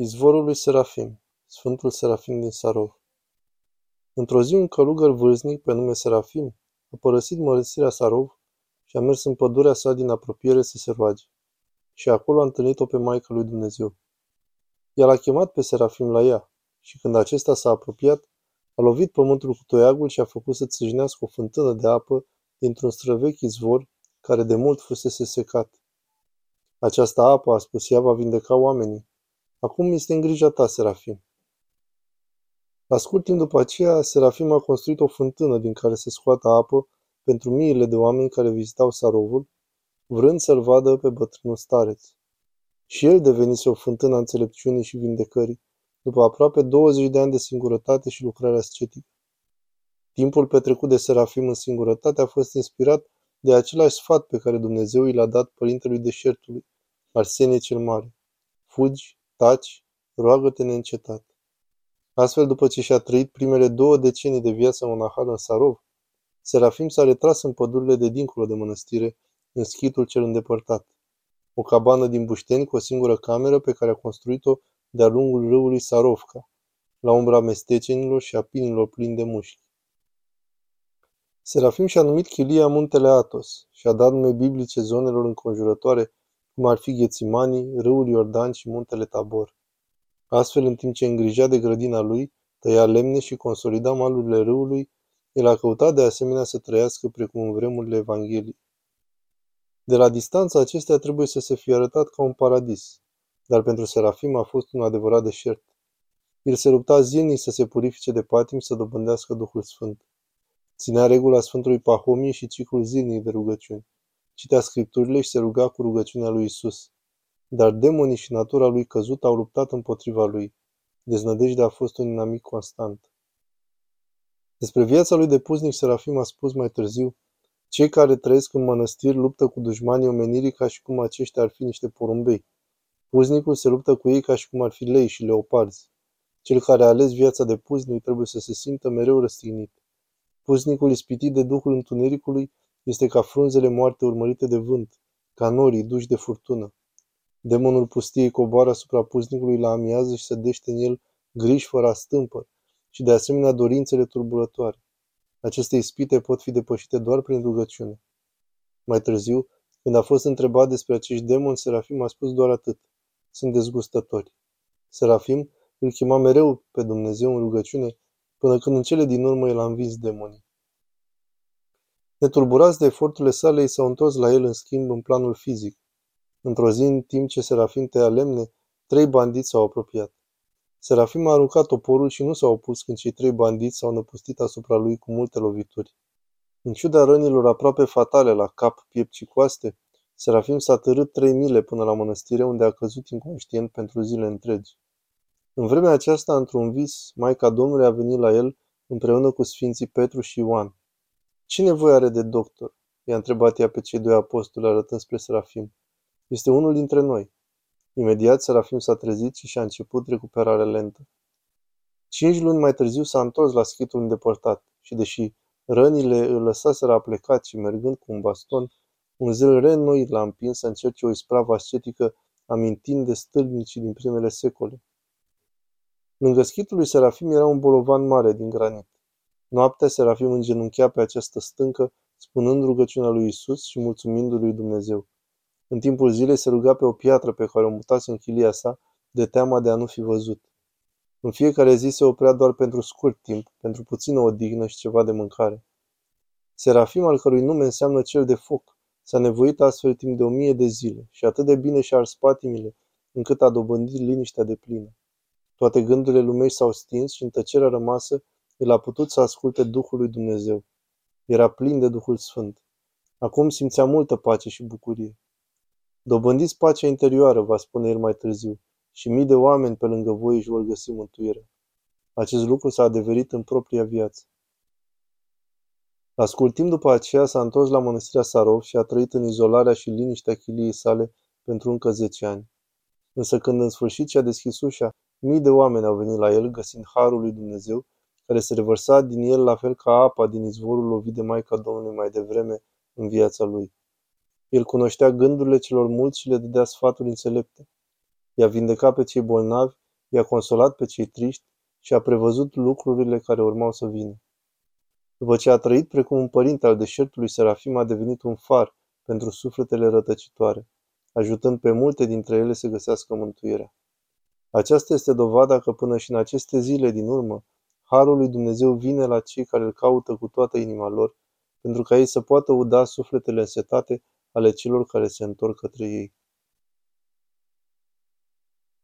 Izvorul lui Serafim, Sfântul Serafim din Sarov. Într-o zi un călugăr vârstnic pe nume Serafim a părăsit mărățirea Sarov și a mers în pădurea sa din apropiere să se roage. Și acolo a întâlnit-o pe Maica lui Dumnezeu. Ea l-a chemat pe Serafim la ea și când acesta s-a apropiat, a lovit pământul cu toiagul și a făcut să țâșnească o fântână de apă dintr-un străvechi izvor care de mult fusese secat. Această apă, a spus ea, va vindeca oamenii Acum este în grija ta, Serafim. La scurt timp după aceea, Serafim a construit o fântână din care se scoată apă pentru miile de oameni care vizitau Sarovul, vrând să-l vadă pe bătrânul stareț. Și el devenise o fântână a înțelepciunii și vindecării, după aproape 20 de ani de singurătate și lucrare ascetică. Timpul petrecut de Serafim în singurătate a fost inspirat de același sfat pe care Dumnezeu i l-a dat părintelui deșertului, Arsenie cel Mare. Fugi Taci, roagă-te neîncetat. Astfel, după ce și-a trăit primele două decenii de viață monahală în Sarov, Serafim s-a retras în pădurile de dincolo de mănăstire, în schitul cel îndepărtat. O cabană din Bușteni cu o singură cameră pe care a construit-o de-a lungul râului Sarovca, la umbra mestecenilor și a pinilor plini de mușchi. Serafim și-a numit chilia Muntele Atos și a dat nume biblice zonelor înconjurătoare cum ar fi Ghețimanii, râul Iordan și muntele Tabor. Astfel, în timp ce îngrija de grădina lui, tăia lemne și consolida malurile râului, el a căutat de asemenea să trăiască precum în vremurile Evangheliei. De la distanță, acestea trebuie să se fie arătat ca un paradis, dar pentru Serafim a fost un adevărat deșert. El se lupta zilnic să se purifice de patim să dobândească Duhul Sfânt. Ținea regula Sfântului Pahomie și ciclul zilnic de rugăciuni citea scripturile și se ruga cu rugăciunea lui Isus. Dar demonii și natura lui căzut au luptat împotriva lui. Deznădejdea a fost un inamic constant. Despre viața lui de puznic, Serafim a spus mai târziu, cei care trăiesc în mănăstiri luptă cu dușmanii omenirii ca și cum aceștia ar fi niște porumbei. Puznicul se luptă cu ei ca și cum ar fi lei și leoparzi. Cel care a ales viața de puznic trebuie să se simtă mereu răstignit. Puznicul ispitit de duhul întunericului este ca frunzele moarte urmărite de vânt, ca norii duși de furtună. Demonul pustiei coboară asupra puznicului la amiază și sădește în el griji fără stâmpă și de asemenea dorințele turbulătoare. Aceste ispite pot fi depășite doar prin rugăciune. Mai târziu, când a fost întrebat despre acești demoni, Serafim a spus doar atât. Sunt dezgustători. Serafim îl chema mereu pe Dumnezeu în rugăciune, până când în cele din urmă el a învins demonii. Netulburați de eforturile sale, ei s-au întors la el în schimb în planul fizic. Într-o zi, în timp ce Serafim tăia lemne, trei bandiți s-au apropiat. Serafim a aruncat toporul și nu s-a opus când cei trei bandiți s-au năpustit asupra lui cu multe lovituri. În ciuda rănilor aproape fatale la cap, piept și coaste, Serafim s-a târât trei mile până la mănăstire, unde a căzut inconștient pentru zile întregi. În vremea aceasta, într-un vis, Maica Domnului a venit la el împreună cu Sfinții Petru și Ioan. Ce nevoie are de doctor? I-a întrebat ea pe cei doi apostoli arătând spre Serafim. Este unul dintre noi. Imediat Serafim s-a trezit și și-a început recuperarea lentă. Cinci luni mai târziu s-a întors la schitul îndepărtat și deși rănile îl lăsaseră a plecat și mergând cu un baston, un zel reînnoit l-a împins să încerce o ispravă ascetică amintind de stâlnicii din primele secole. Lângă schitul lui Serafim era un bolovan mare din granit. Noaptea Serafim îngenunchea pe această stâncă, spunând rugăciunea lui Isus și mulțumindu lui Dumnezeu. În timpul zilei se ruga pe o piatră pe care o mutase în chilia sa, de teama de a nu fi văzut. În fiecare zi se oprea doar pentru scurt timp, pentru puțină odihnă și ceva de mâncare. Serafim, al cărui nume înseamnă cel de foc, s-a nevoit astfel timp de o mie de zile și atât de bine și-a ars patimile, încât a dobândit liniștea de plină. Toate gândurile lumești s-au stins și în tăcerea rămasă el a putut să asculte Duhul lui Dumnezeu. Era plin de Duhul Sfânt. Acum simțea multă pace și bucurie. Dobândiți pacea interioară, va spune el mai târziu, și mii de oameni pe lângă voi își vor găsi mântuire. Acest lucru s-a adeverit în propria viață. La scurt timp după aceea s-a întors la mănăstirea Sarov și a trăit în izolarea și liniștea chiliei sale pentru încă zece ani. Însă când în sfârșit și-a deschis ușa, mii de oameni au venit la el găsind harul lui Dumnezeu care se revărsa din el la fel ca apa din izvorul lovit de Maica Domnului mai devreme în viața lui. El cunoștea gândurile celor mulți și le dădea sfaturi înțelepte. I-a vindecat pe cei bolnavi i-a consolat pe cei triști și a prevăzut lucrurile care urmau să vină. După ce a trăit precum un părinte al deșertului, Serafim a devenit un far pentru sufletele rătăcitoare, ajutând pe multe dintre ele să găsească mântuirea. Aceasta este dovada că până și în aceste zile din urmă, Harul lui Dumnezeu vine la cei care îl caută cu toată inima lor, pentru ca ei să poată uda sufletele însetate ale celor care se întorc către ei.